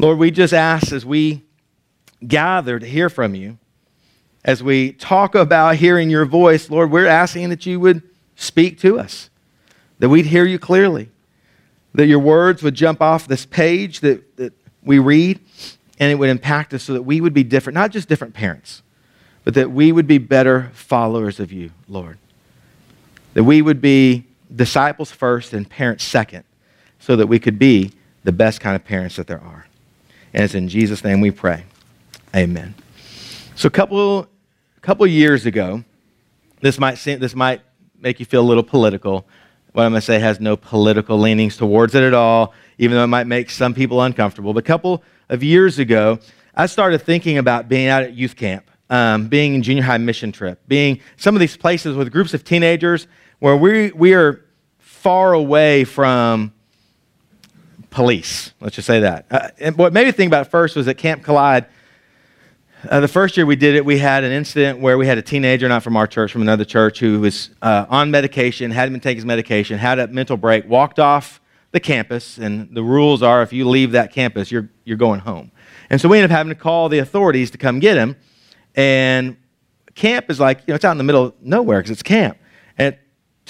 Lord, we just ask as we gather to hear from you, as we talk about hearing your voice, Lord, we're asking that you would speak to us, that we'd hear you clearly, that your words would jump off this page that, that we read, and it would impact us so that we would be different, not just different parents, but that we would be better followers of you, Lord. That we would be disciples first and parents second, so that we could be the best kind of parents that there are. And it's in Jesus' name we pray. Amen. So a couple, couple years ago, this might, seem, this might make you feel a little political. What I'm going to say has no political leanings towards it at all, even though it might make some people uncomfortable. But a couple of years ago, I started thinking about being out at youth camp, um, being in junior high mission trip, being some of these places with groups of teenagers where we, we are far away from police. Let's just say that. Uh, and what made me think about first was at Camp Collide. Uh, the first year we did it, we had an incident where we had a teenager, not from our church, from another church, who was uh, on medication, hadn't been taking his medication, had a mental break, walked off the campus, and the rules are if you leave that campus, you're, you're going home. And so we ended up having to call the authorities to come get him. And camp is like, you know, it's out in the middle of nowhere because it's camp.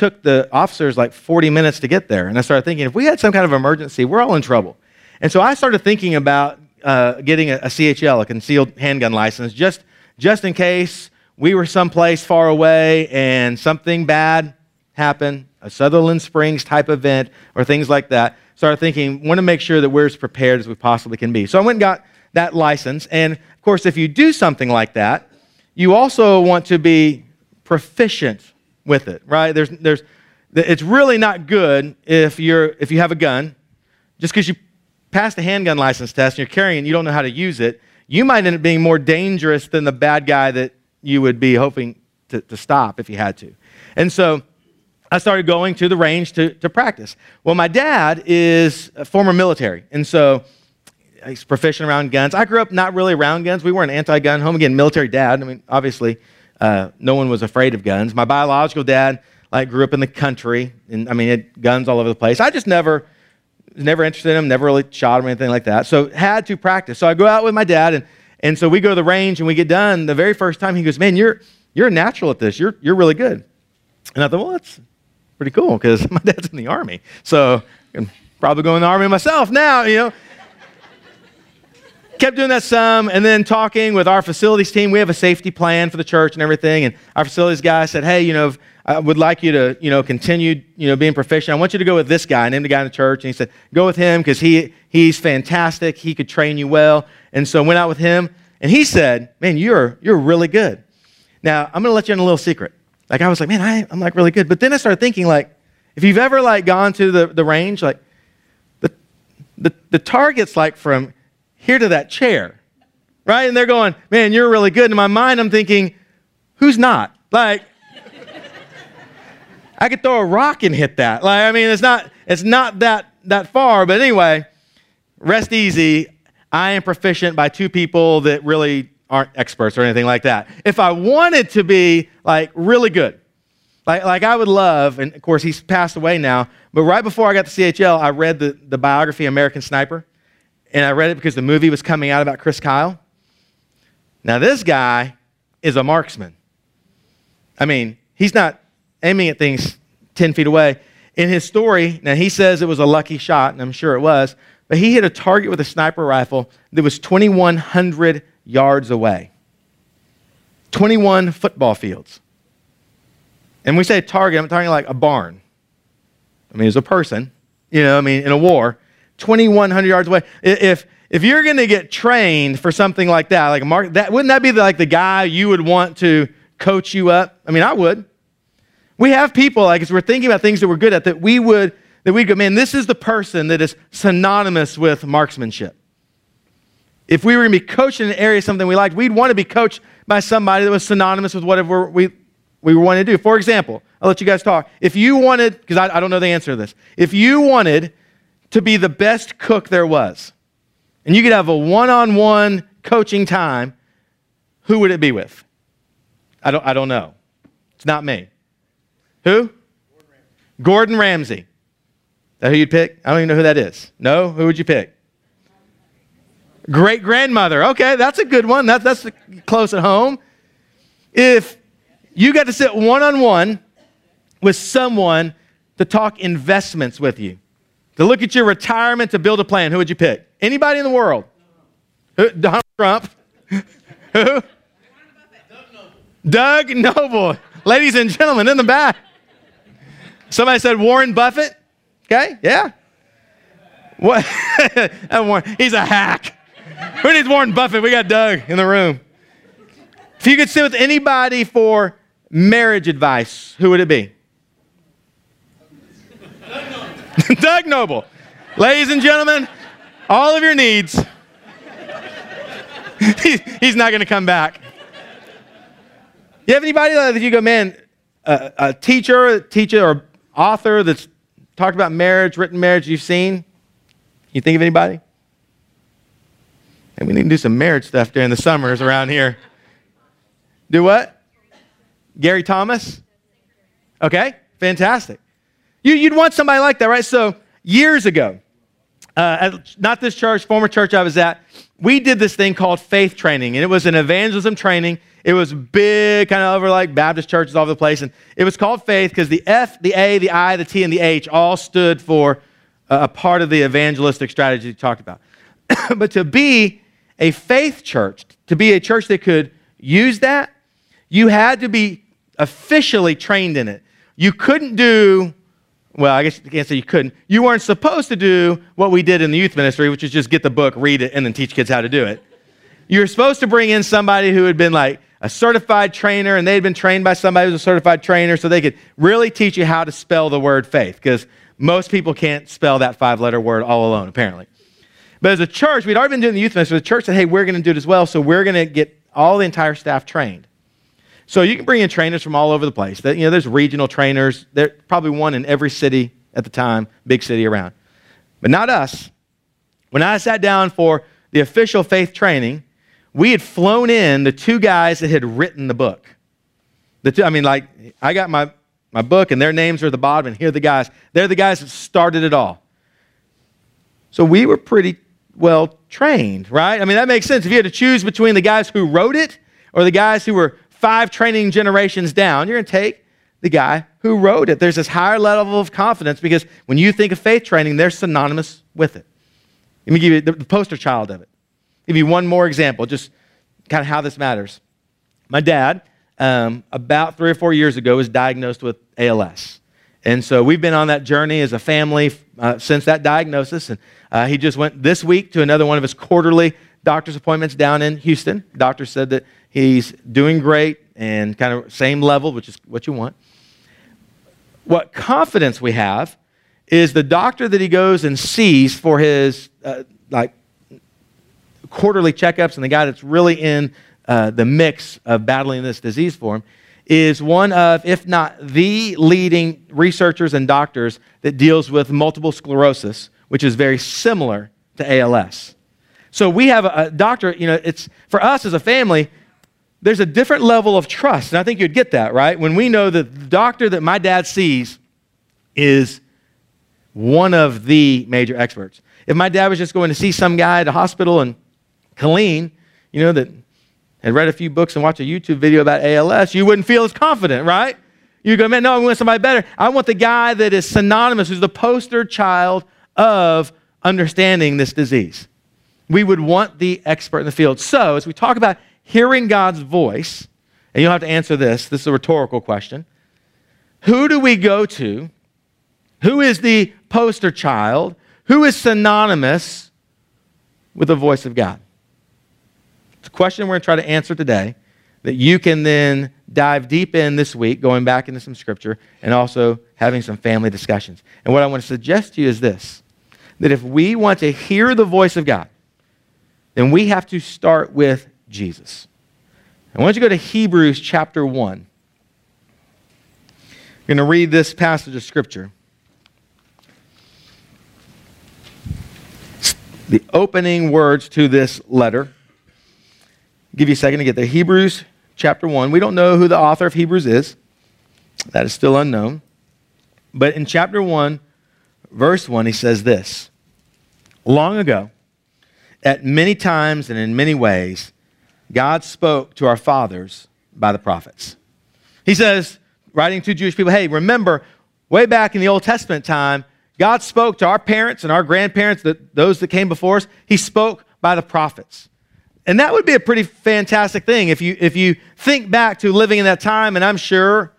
Took the officers like 40 minutes to get there. And I started thinking, if we had some kind of emergency, we're all in trouble. And so I started thinking about uh, getting a, a, CHL, a concealed handgun license, just, just in case we were someplace far away and something bad happened, a Sutherland Springs type event or things like that. Started thinking, want to make sure that we're as prepared as we possibly can be. So I went and got that license. And of course, if you do something like that, you also want to be proficient with it, right? There's, there's, it's really not good if, you're, if you have a gun, just because you passed a handgun license test and you're carrying and you don't know how to use it, you might end up being more dangerous than the bad guy that you would be hoping to, to stop if you had to. And so I started going to the range to, to practice. Well, my dad is a former military, and so he's proficient around guns. I grew up not really around guns. We were an anti gun home. Again, military dad. I mean, obviously, uh, no one was afraid of guns. My biological dad like grew up in the country, and I mean, had guns all over the place. I just never, never interested in them, never really shot them or anything like that. So had to practice. So I go out with my dad, and and so we go to the range and we get done. The very first time, he goes, "Man, you're you're a natural at this. You're you're really good." And I thought, well, that's pretty cool because my dad's in the army, so I'm probably going in the army myself now, you know kept doing that some, and then talking with our facilities team. We have a safety plan for the church and everything. And our facilities guy said, "Hey, you know, I would like you to, you know, continue, you know, being proficient. I want you to go with this guy." I named the guy in the church, and he said, "Go with him because he he's fantastic. He could train you well." And so I went out with him, and he said, "Man, you're you're really good." Now I'm going to let you in a little secret. Like I was like, "Man, I, I'm like really good," but then I started thinking like, if you've ever like gone to the the range, like the the the target's like from here to that chair, right? And they're going, man, you're really good. In my mind, I'm thinking, who's not? Like, I could throw a rock and hit that. Like, I mean, it's not, it's not that, that far. But anyway, rest easy. I am proficient by two people that really aren't experts or anything like that. If I wanted to be like really good, like, like I would love, and of course he's passed away now, but right before I got the CHL, I read the, the biography American Sniper and I read it because the movie was coming out about Chris Kyle. Now, this guy is a marksman. I mean, he's not aiming at things 10 feet away. In his story, now he says it was a lucky shot, and I'm sure it was, but he hit a target with a sniper rifle that was 2,100 yards away. 21 football fields. And we say target, I'm talking like a barn. I mean, as a person, you know, I mean, in a war. 2,100 yards away. If, if you're going to get trained for something like that, like mark, that, wouldn't that be the, like the guy you would want to coach you up? I mean, I would. We have people, like as we're thinking about things that we're good at, that we would, that we go, man, this is the person that is synonymous with marksmanship. If we were going to be coached in an area, something we liked, we'd want to be coached by somebody that was synonymous with whatever we, we wanting to do. For example, I'll let you guys talk. If you wanted, because I, I don't know the answer to this, if you wanted to be the best cook there was, and you could have a one on one coaching time, who would it be with? I don't, I don't know. It's not me. Who? Gordon Ramsay. That who you'd pick? I don't even know who that is. No? Who would you pick? Great grandmother. Okay, that's a good one. That, that's close at home. If you got to sit one on one with someone to talk investments with you, to look at your retirement, to build a plan, who would you pick? Anybody in the world? Donald Trump. Who? Doug Noble. Ladies and gentlemen, in the back. Somebody said Warren Buffett. Okay, yeah. What? He's a hack. Who needs Warren Buffett? We got Doug in the room. If you could sit with anybody for marriage advice, who would it be? Doug Noble. Ladies and gentlemen, all of your needs. He's not going to come back. You have anybody that you go, man, a, a teacher, a teacher or author that's talked about marriage, written marriage you've seen? You think of anybody? And we need to do some marriage stuff during the summers around here. Do what? Gary Thomas? Okay, fantastic. You, would want somebody like that, right? So, years ago, uh, not this church, former church I was at, we did this thing called faith training, and it was an evangelism training. It was big, kind of over like Baptist churches all over the place, and it was called faith because the F, the A, the I, the T, and the H all stood for a part of the evangelistic strategy you talked about. but to be a faith church, to be a church that could use that, you had to be officially trained in it. You couldn't do, well, I guess you can't say you couldn't. You weren't supposed to do what we did in the youth ministry, which is just get the book, read it, and then teach kids how to do it. You were supposed to bring in somebody who had been like a certified trainer and they'd been trained by somebody who was a certified trainer so they could really teach you how to spell the word faith because most people can't spell that five letter word all alone, apparently. But as a church, we'd already been doing the youth ministry. The church said, hey, we're going to do it as well, so we're going to get all the entire staff trained. So you can bring in trainers from all over the place. You know, there's regional trainers. There's probably one in every city at the time, big city around. But not us. When I sat down for the official faith training, we had flown in the two guys that had written the book. The two, I mean, like, I got my, my book, and their names are at the bottom, and here are the guys. They're the guys that started it all. So we were pretty well trained, right? I mean, that makes sense. If you had to choose between the guys who wrote it or the guys who were five training generations down, you're going to take the guy who wrote it. There's this higher level of confidence because when you think of faith training, they're synonymous with it. Let me give you the, poster child of it. Give you one more example, just kind of how this matters. My dad, um, about three or four years ago, was diagnosed with ALS. And so we've been on that journey as a family uh, since that diagnosis. And uh, he just went this week to another one of his quarterly doctor's appointments down in Houston. Doctor said that He's doing great and kind of same level, which is what you want. What confidence we have is the doctor that he goes and sees for his uh, like quarterly checkups and the guy that's really in uh, the mix of battling this disease for him is one of, if not the leading researchers and doctors that deals with multiple sclerosis, which is very similar to ALS. So we have a, a doctor, you know, it's for us as a family, there's a different level of trust. And I think you'd get that, right? When we know that the doctor that my dad sees is one of the major experts. If my dad was just going to see some guy at a hospital in Killeen, you know, that had read a few books and watched a YouTube video about ALS, you wouldn't feel as confident, right? You go, man, no, I want somebody better. I want the guy that is synonymous, who's the poster child of understanding this disease. We would want the expert in the field. So, as we talk about hearing God's voice, and you'll have to answer this, this is a rhetorical question. Who do we go to? Who is the poster child? Who is synonymous with the voice of God? It's a question we're going to try to answer today that you can then dive deep in this week, going back into some scripture, and also having some family discussions. And what I want to suggest to you is this that if we want to hear the voice of God, then we have to start with Jesus. I want you to go to Hebrews chapter 1. I'm going to read this passage of Scripture. The opening words to this letter. I'll give you a second to get there. Hebrews chapter 1. We don't know who the author of Hebrews is, that is still unknown. But in chapter 1, verse 1, he says this Long ago, at many times and in many ways, God spoke to our fathers by the prophets. He says, writing to Jewish people, hey, remember, way back in the Old Testament time, God spoke to our parents and our grandparents, those that came before us. He spoke by the prophets. And that would be a pretty fantastic thing if you, if you think back to living in that time, and I'm sure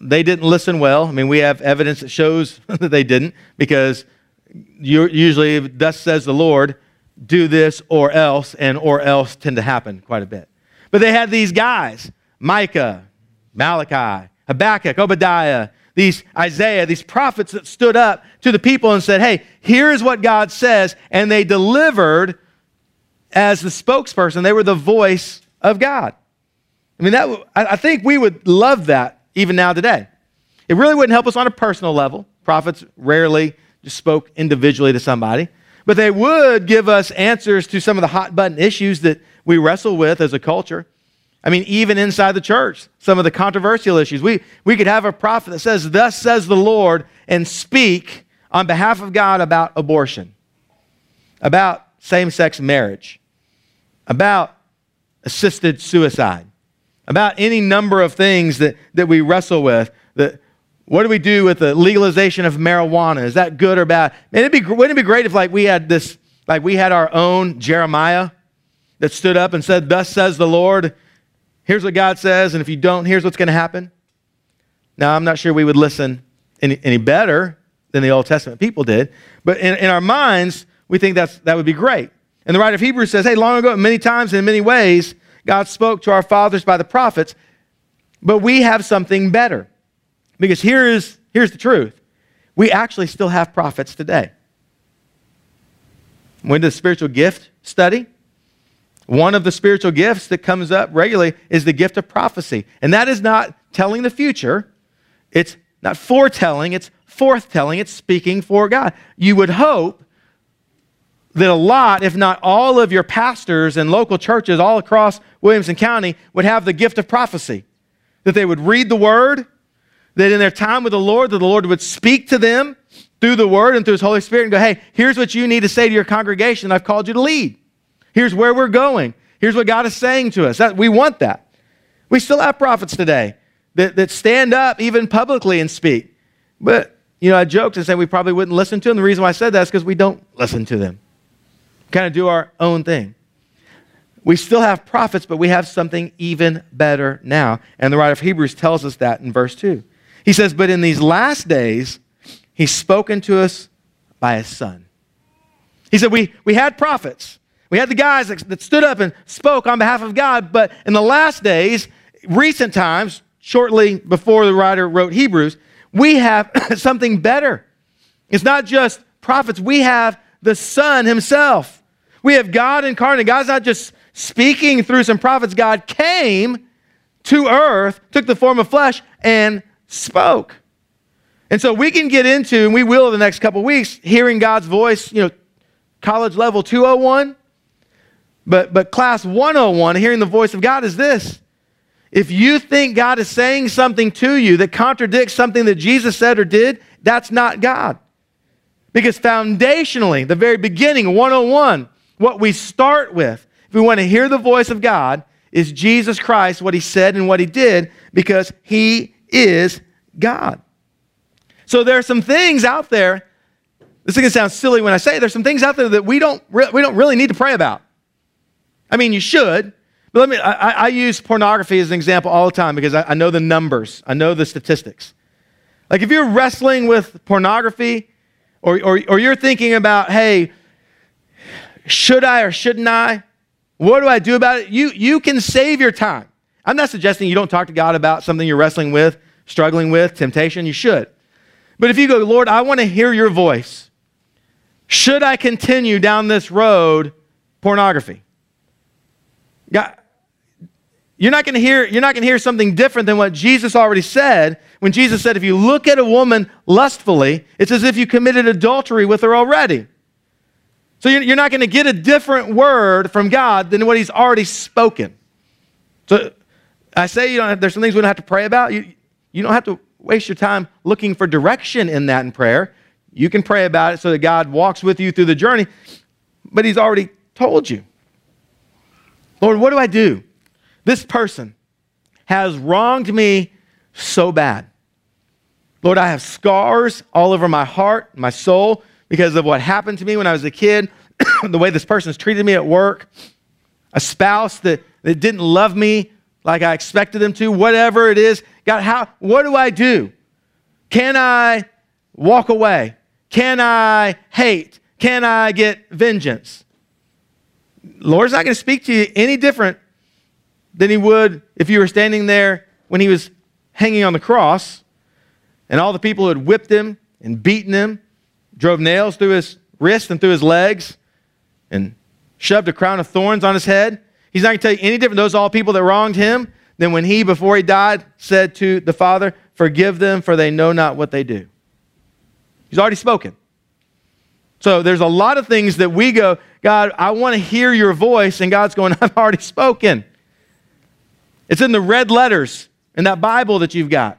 they didn't listen well. I mean, we have evidence that shows that they didn't because usually, thus says the Lord, do this or else, and or else tend to happen quite a bit. But they had these guys Micah, Malachi, Habakkuk, Obadiah, these Isaiah, these prophets that stood up to the people and said, Hey, here's what God says. And they delivered as the spokesperson, they were the voice of God. I mean, that, I think we would love that even now today. It really wouldn't help us on a personal level. Prophets rarely just spoke individually to somebody, but they would give us answers to some of the hot button issues that we wrestle with as a culture. I mean, even inside the church, some of the controversial issues. We, we could have a prophet that says, Thus says the Lord, and speak on behalf of God about abortion, about same sex marriage, about assisted suicide, about any number of things that, that we wrestle with. That, what do we do with the legalization of marijuana? Is that good or bad? And it'd be, wouldn't it be great if like we had this, like we had our own Jeremiah that stood up and said, Thus says the Lord, Here's what God says, and if you don't, here's what's going to happen. Now, I'm not sure we would listen any, any better than the Old Testament people did, but in, in our minds, we think that's, that would be great. And the writer of Hebrews says, hey, long ago, many times and in many ways, God spoke to our fathers by the prophets, but we have something better. Because here is, here's the truth we actually still have prophets today. When the spiritual gift study, one of the spiritual gifts that comes up regularly is the gift of prophecy. And that is not telling the future, it's not foretelling, it's forthtelling, it's speaking for God. You would hope that a lot, if not all of your pastors and local churches all across Williamson County would have the gift of prophecy. That they would read the word, that in their time with the Lord, that the Lord would speak to them through the word and through his Holy Spirit and go, hey, here's what you need to say to your congregation. I've called you to lead. Here's where we're going. Here's what God is saying to us. That, we want that. We still have prophets today that, that stand up even publicly and speak. But, you know, I joked and said we probably wouldn't listen to them. The reason why I said that is because we don't listen to them. Kind of do our own thing. We still have prophets, but we have something even better now. And the writer of Hebrews tells us that in verse 2. He says, But in these last days, he's spoken to us by his son. He said, We, we had prophets, we had the guys that, that stood up and spoke on behalf of God, but in the last days, recent times, shortly before the writer wrote Hebrews, we have something better. It's not just prophets, we have the Son Himself. We have God incarnate. God's not just speaking through some prophets, God came to earth, took the form of flesh, and spoke. And so we can get into, and we will in the next couple weeks, hearing God's voice, you know, college level 201, but, but class 101, hearing the voice of God, is this. If you think God is saying something to you that contradicts something that Jesus said or did, that's not God. Because foundationally, the very beginning, 101, what we start with, if we want to hear the voice of God, is Jesus Christ, what he said and what he did, because he is God. So there are some things out there. This is going to sound silly when I say it, there's some things out there that we don't, re- we don't really need to pray about. I mean, you should. But let me, I, I use pornography as an example all the time because I, I know the numbers, I know the statistics. Like if you're wrestling with pornography or, or, or you're thinking about, hey, should I or shouldn't I? What do I do about it? You, you can save your time. I'm not suggesting you don't talk to God about something you're wrestling with, struggling with, temptation. You should. But if you go, Lord, I want to hear your voice, should I continue down this road, pornography? God, you're not going to hear you're not going to hear something different than what Jesus already said when Jesus said if you look at a woman lustfully it's as if you committed adultery with her already. So you're not going to get a different word from God than what he's already spoken. So I say you don't have, there's some things we don't have to pray about. You, you don't have to waste your time looking for direction in that in prayer. You can pray about it so that God walks with you through the journey, but he's already told you. Lord, what do I do? This person has wronged me so bad. Lord, I have scars all over my heart, my soul, because of what happened to me when I was a kid, the way this person's treated me at work, a spouse that, that didn't love me like I expected them to, whatever it is. God, how, what do I do? Can I walk away? Can I hate? Can I get vengeance? Lord's not going to speak to you any different than he would if you were standing there when he was hanging on the cross and all the people who had whipped him and beaten him, drove nails through his wrists and through his legs, and shoved a crown of thorns on his head. He's not going to tell you any different. Those are all people that wronged him than when he, before he died, said to the Father, Forgive them, for they know not what they do. He's already spoken. So there's a lot of things that we go, God, I want to hear your voice, and God's going, I've already spoken. It's in the red letters in that Bible that you've got.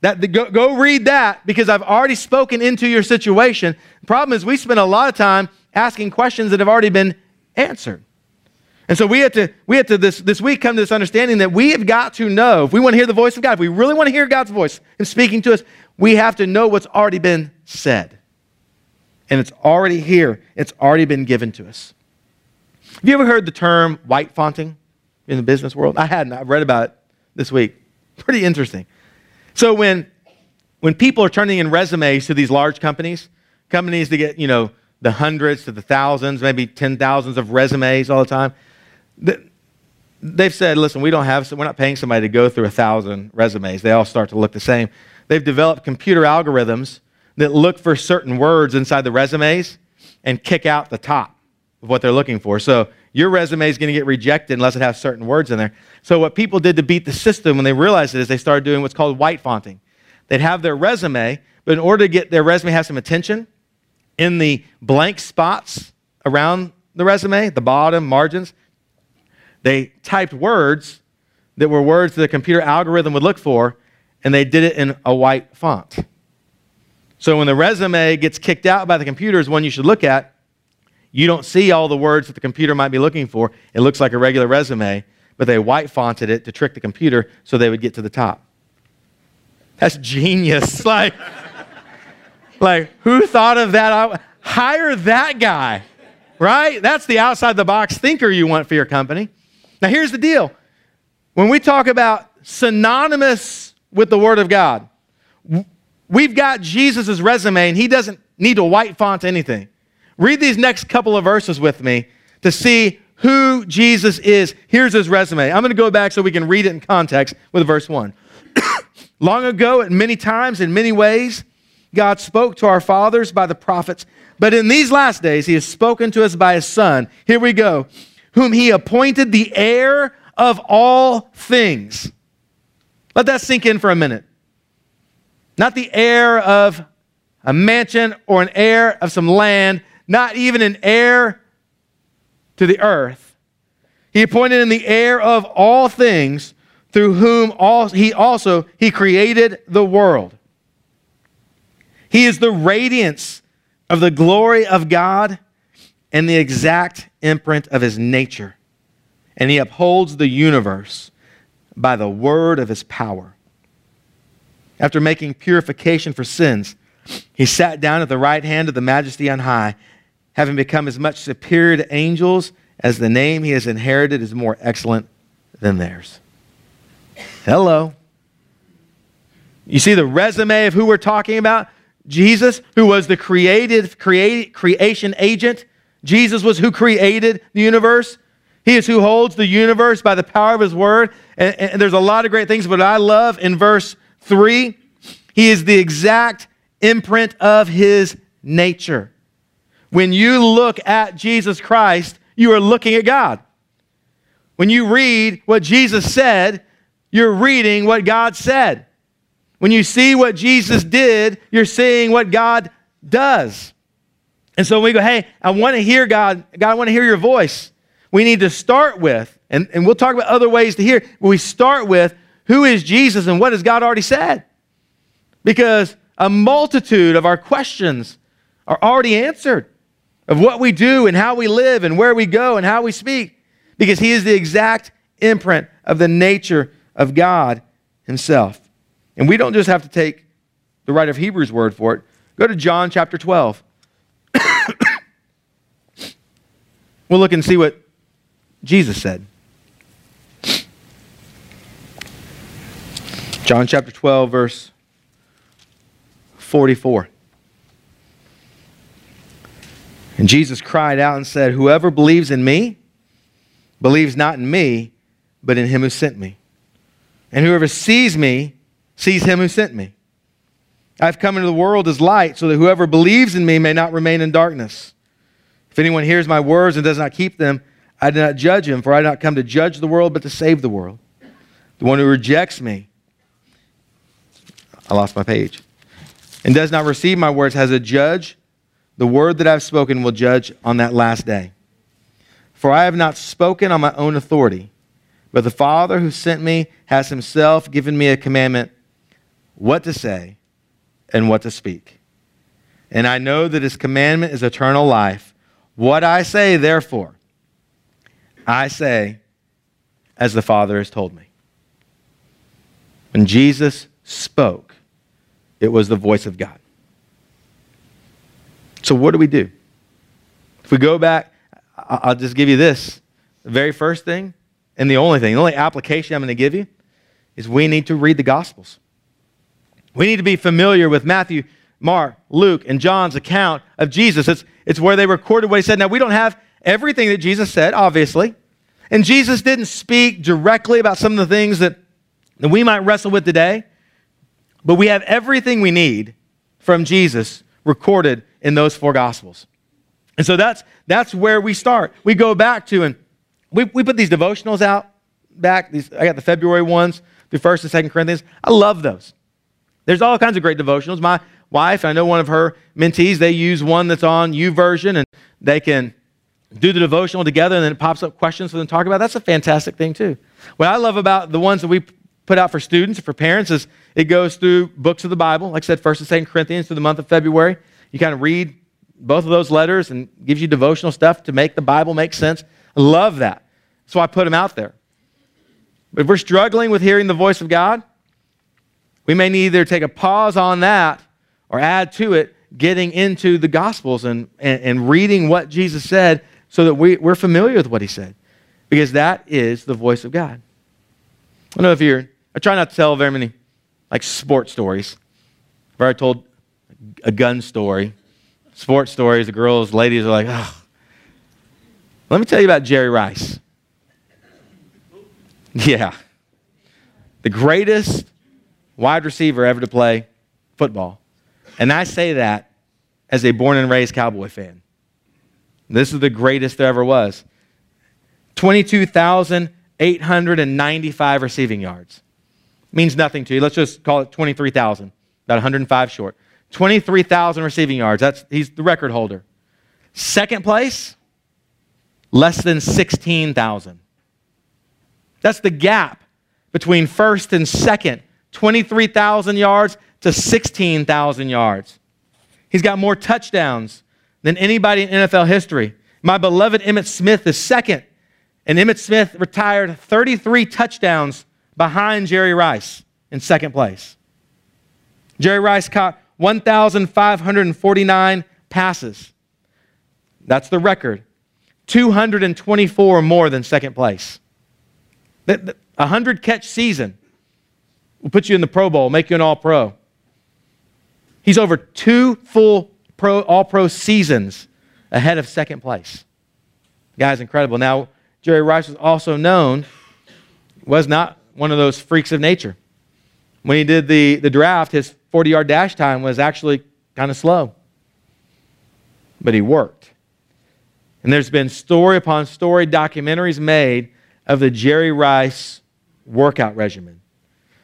That, the, go, go read that because I've already spoken into your situation. The problem is we spend a lot of time asking questions that have already been answered. And so we have to, we have to this, this week come to this understanding that we have got to know, if we want to hear the voice of God, if we really want to hear God's voice and speaking to us, we have to know what's already been said. And it's already here, it's already been given to us. Have you ever heard the term white fonting in the business world? I hadn't. I've read about it this week. Pretty interesting. So when, when people are turning in resumes to these large companies, companies that get, you know, the hundreds to the thousands, maybe ten thousands of resumes all the time, they've said, listen, we don't have, we're not paying somebody to go through a thousand resumes. They all start to look the same. They've developed computer algorithms that look for certain words inside the resumes and kick out the top of what they're looking for. So your resume is going to get rejected unless it has certain words in there. So what people did to beat the system when they realized it is they started doing what's called white fonting. They'd have their resume, but in order to get their resume have some attention, in the blank spots around the resume, the bottom margins, they typed words that were words that the computer algorithm would look for, and they did it in a white font. So when the resume gets kicked out by the computer is one you should look at, you don't see all the words that the computer might be looking for. It looks like a regular resume, but they white fonted it to trick the computer so they would get to the top. That's genius. like, like who thought of that? Hire that guy, right? That's the outside the box thinker you want for your company. Now, here's the deal when we talk about synonymous with the Word of God, we've got Jesus' resume, and he doesn't need to white font anything. Read these next couple of verses with me to see who Jesus is. Here's his resume. I'm going to go back so we can read it in context with verse 1. Long ago, at many times, in many ways, God spoke to our fathers by the prophets, but in these last days, he has spoken to us by his Son. Here we go whom he appointed the heir of all things. Let that sink in for a minute. Not the heir of a mansion or an heir of some land, not even an heir to the earth. He appointed him the heir of all things, through whom all, he also he created the world. He is the radiance of the glory of God and the exact imprint of his nature. And he upholds the universe by the word of his power. After making purification for sins, he sat down at the right hand of the majesty on high, having become as much superior to angels as the name he has inherited is more excellent than theirs. Hello. You see the resume of who we're talking about? Jesus, who was the creative create, creation agent Jesus was who created the universe. He is who holds the universe by the power of his word. And, and, there's a lot of great things, but I love in verse 3, he is the exact imprint of his nature. When you look at Jesus Christ, you are looking at God. When you read what Jesus said, you're reading what God said. When you see what Jesus did, you're seeing what God does. And so we go, hey, I want to hear God. God, I want to hear your voice. We need to start with, and, and we'll talk about other ways to hear, but we start with who is Jesus and what has God already said? Because a multitude of our questions are already answered of what we do and how we live and where we go and how we speak because he is the exact imprint of the nature of God himself. And we don't just have to take the writer of Hebrews' word for it. Go to John chapter 12. We'll look and see what Jesus said. John chapter 12, verse 44. And Jesus cried out and said, Whoever believes in me believes not in me, but in him who sent me. And whoever sees me sees him who sent me. I've come into the world as light, so that whoever believes in me may not remain in darkness. If anyone hears my words and does not keep them, I do not judge him, for I did not come to judge the world, but to save the world. The one who rejects me, I lost my page, and does not receive my words has a judge. The word that I've spoken will judge on that last day. For I have not spoken on my own authority, but the Father who sent me has himself given me a commandment what to say and what to speak. And I know that his commandment is eternal life. What I say, therefore, I say as the Father has told me. When Jesus spoke, it was the voice of God. So, what do we do? If we go back, I'll just give you this. The very first thing, and the only thing, the only application I'm going to give you, is we need to read the Gospels. We need to be familiar with Matthew, Mark, Luke, and John's account of Jesus. It's, it's where they recorded what he said. Now, we don't have everything that Jesus said, obviously. And Jesus didn't speak directly about some of the things that, that we might wrestle with today. But we have everything we need from Jesus recorded in those four Gospels. And so that's, that's where we start. We go back to, and we, we put these devotionals out back. These, I got the February ones, the 1st and 2nd Corinthians. I love those. There's all kinds of great devotionals. My wife, I know one of her mentees, they use one that's on YouVersion and they can do the devotional together, and then it pops up questions for them to talk about. That's a fantastic thing, too. What I love about the ones that we put out for students, or for parents, is it goes through books of the Bible, like I said, 1st and 2nd Corinthians through the month of February. You kind of read both of those letters and gives you devotional stuff to make the Bible make sense. I love that. So I put them out there. But if we're struggling with hearing the voice of God, we may need either take a pause on that or add to it getting into the Gospels and, and, and reading what Jesus said so that we, we're familiar with what he said. Because that is the voice of God. I don't know if you're, I try not to tell very many like sports stories. I've already told a gun story. Sports stories, the girls, ladies are like, oh. Let me tell you about Jerry Rice. Yeah. The greatest wide receiver ever to play football. And I say that as a born and raised Cowboy fan. This is the greatest there ever was. 22,895 receiving yards. Means nothing to you. Let's just call it 23,000, about 105 short. 23,000 receiving yards. That's, he's the record holder. Second place, less than 16,000. That's the gap between first and second 23,000 yards to 16,000 yards. He's got more touchdowns than anybody in NFL history. My beloved Emmitt Smith is second, and Emmitt Smith retired 33 touchdowns behind Jerry Rice in second place. Jerry Rice caught 1,549 passes. That's the record. 224 more than second place. A 100 catch season will put you in the Pro Bowl, make you an All Pro. He's over two full pro, All Pro seasons ahead of second place. guy's incredible. Now, Jerry Rice was also known, was not one of those freaks of nature. When he did the, the draft, his 40 yard dash time was actually kind of slow. But he worked. And there's been story upon story documentaries made of the Jerry Rice workout regimen.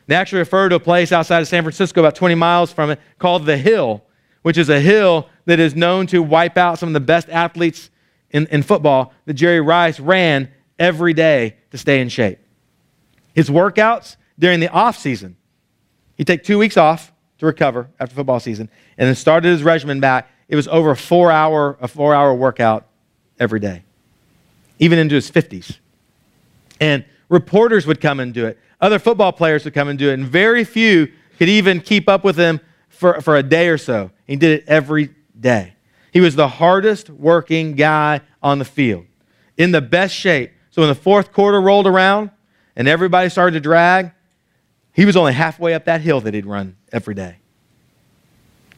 They actually refer to a place outside of San Francisco, about 20 miles from it, called The Hill, which is a hill that is known to wipe out some of the best athletes in, in football that Jerry Rice ran every day to stay in shape. His workouts during the off season, he'd take two weeks off to recover after football season, and then started his regimen back it was over a four hour, a four hour workout every day, even into his 50s. And reporters would come and do it. Other football players would come and do it. And very few could even keep up with him for, for a day or so. He did it every day. He was the hardest working guy on the field, in the best shape. So when the fourth quarter rolled around and everybody started to drag, he was only halfway up that hill that he'd run every day.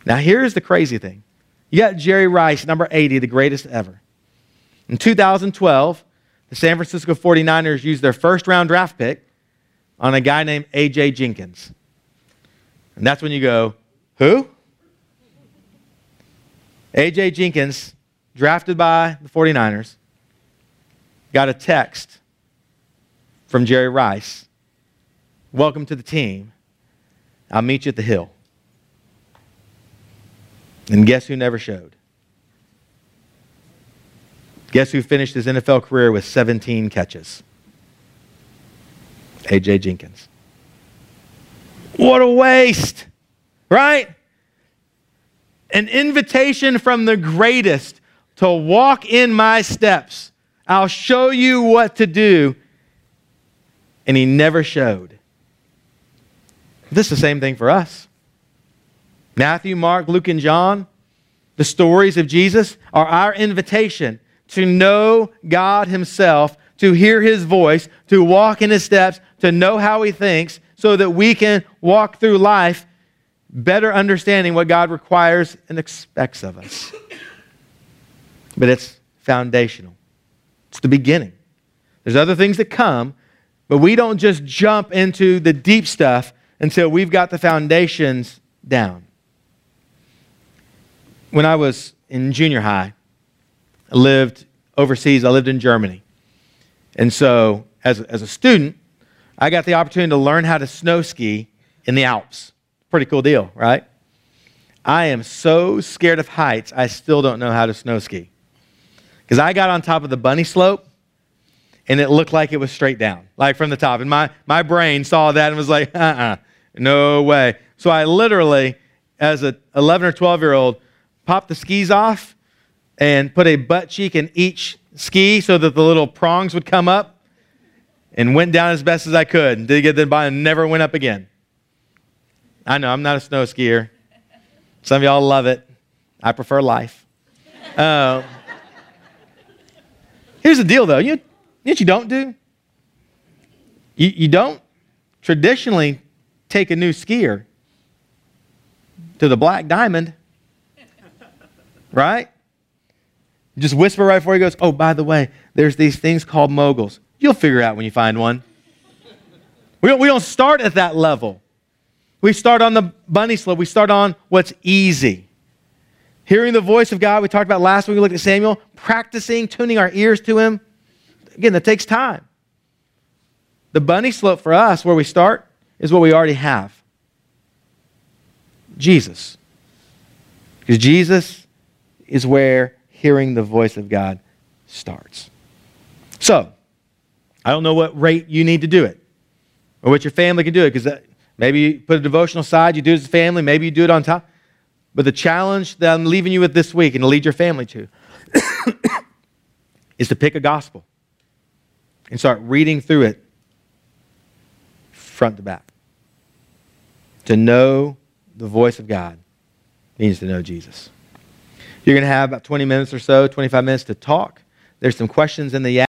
Now, here's the crazy thing you got Jerry Rice, number 80, the greatest ever. In 2012, the San Francisco 49ers used their first round draft pick on a guy named A.J. Jenkins. And that's when you go, who? A.J. Jenkins, drafted by the 49ers, got a text from Jerry Rice Welcome to the team. I'll meet you at the hill. And guess who never showed? Guess who finished his NFL career with 17 catches? A.J. Jenkins. What a waste, right? An invitation from the greatest to walk in my steps. I'll show you what to do. And he never showed. This is the same thing for us. Matthew, Mark, Luke, and John, the stories of Jesus, are our invitation to know God Himself, to hear His voice, to walk in His steps, to know how He thinks, so that we can walk through life better understanding what God requires and expects of us. But it's foundational, it's the beginning. There's other things that come, but we don't just jump into the deep stuff until we've got the foundations down. When I was in junior high, lived overseas, I lived in Germany. And so, as, as a student, I got the opportunity to learn how to snow ski in the Alps. Pretty cool deal, right? I am so scared of heights, I still don't know how to snow ski. Because I got on top of the bunny slope and it looked like it was straight down, like from the top. And my, my brain saw that and was like, uh uh-uh. uh no way. So I literally, as an 11 or 12 year old, popped the skis off and put a butt cheek in each ski so that the little prongs would come up and went down as best as I could. And did get them by and never went up again. I know, I'm not a snow skier. Some of y'all love it. I prefer life. Uh, here's the deal, though. You know what you don't do? You, you don't traditionally take a new skier to the Black Diamond, right? Just whisper right before he goes, Oh, by the way, there's these things called moguls. You'll figure out when you find one. We don't, we don't start at that level. We start on the bunny slope. We start on what's easy. Hearing the voice of God, we talked about last week, we looked at Samuel, practicing, tuning our ears to him. Again, that takes time. The bunny slope for us, where we start, is what we already have Jesus. Because Jesus is where hearing the voice of God starts. So, I don't know what rate you need to do it or what your family can do it because maybe you put a devotional side, you do it as a family, maybe you do it on top. But the challenge that I'm leaving you with this week and to lead your family to is to pick a gospel and start reading through it front to back. To know the voice of God means to know Jesus. You're going to have about 20 minutes or so, 25 minutes to talk. There's some questions in the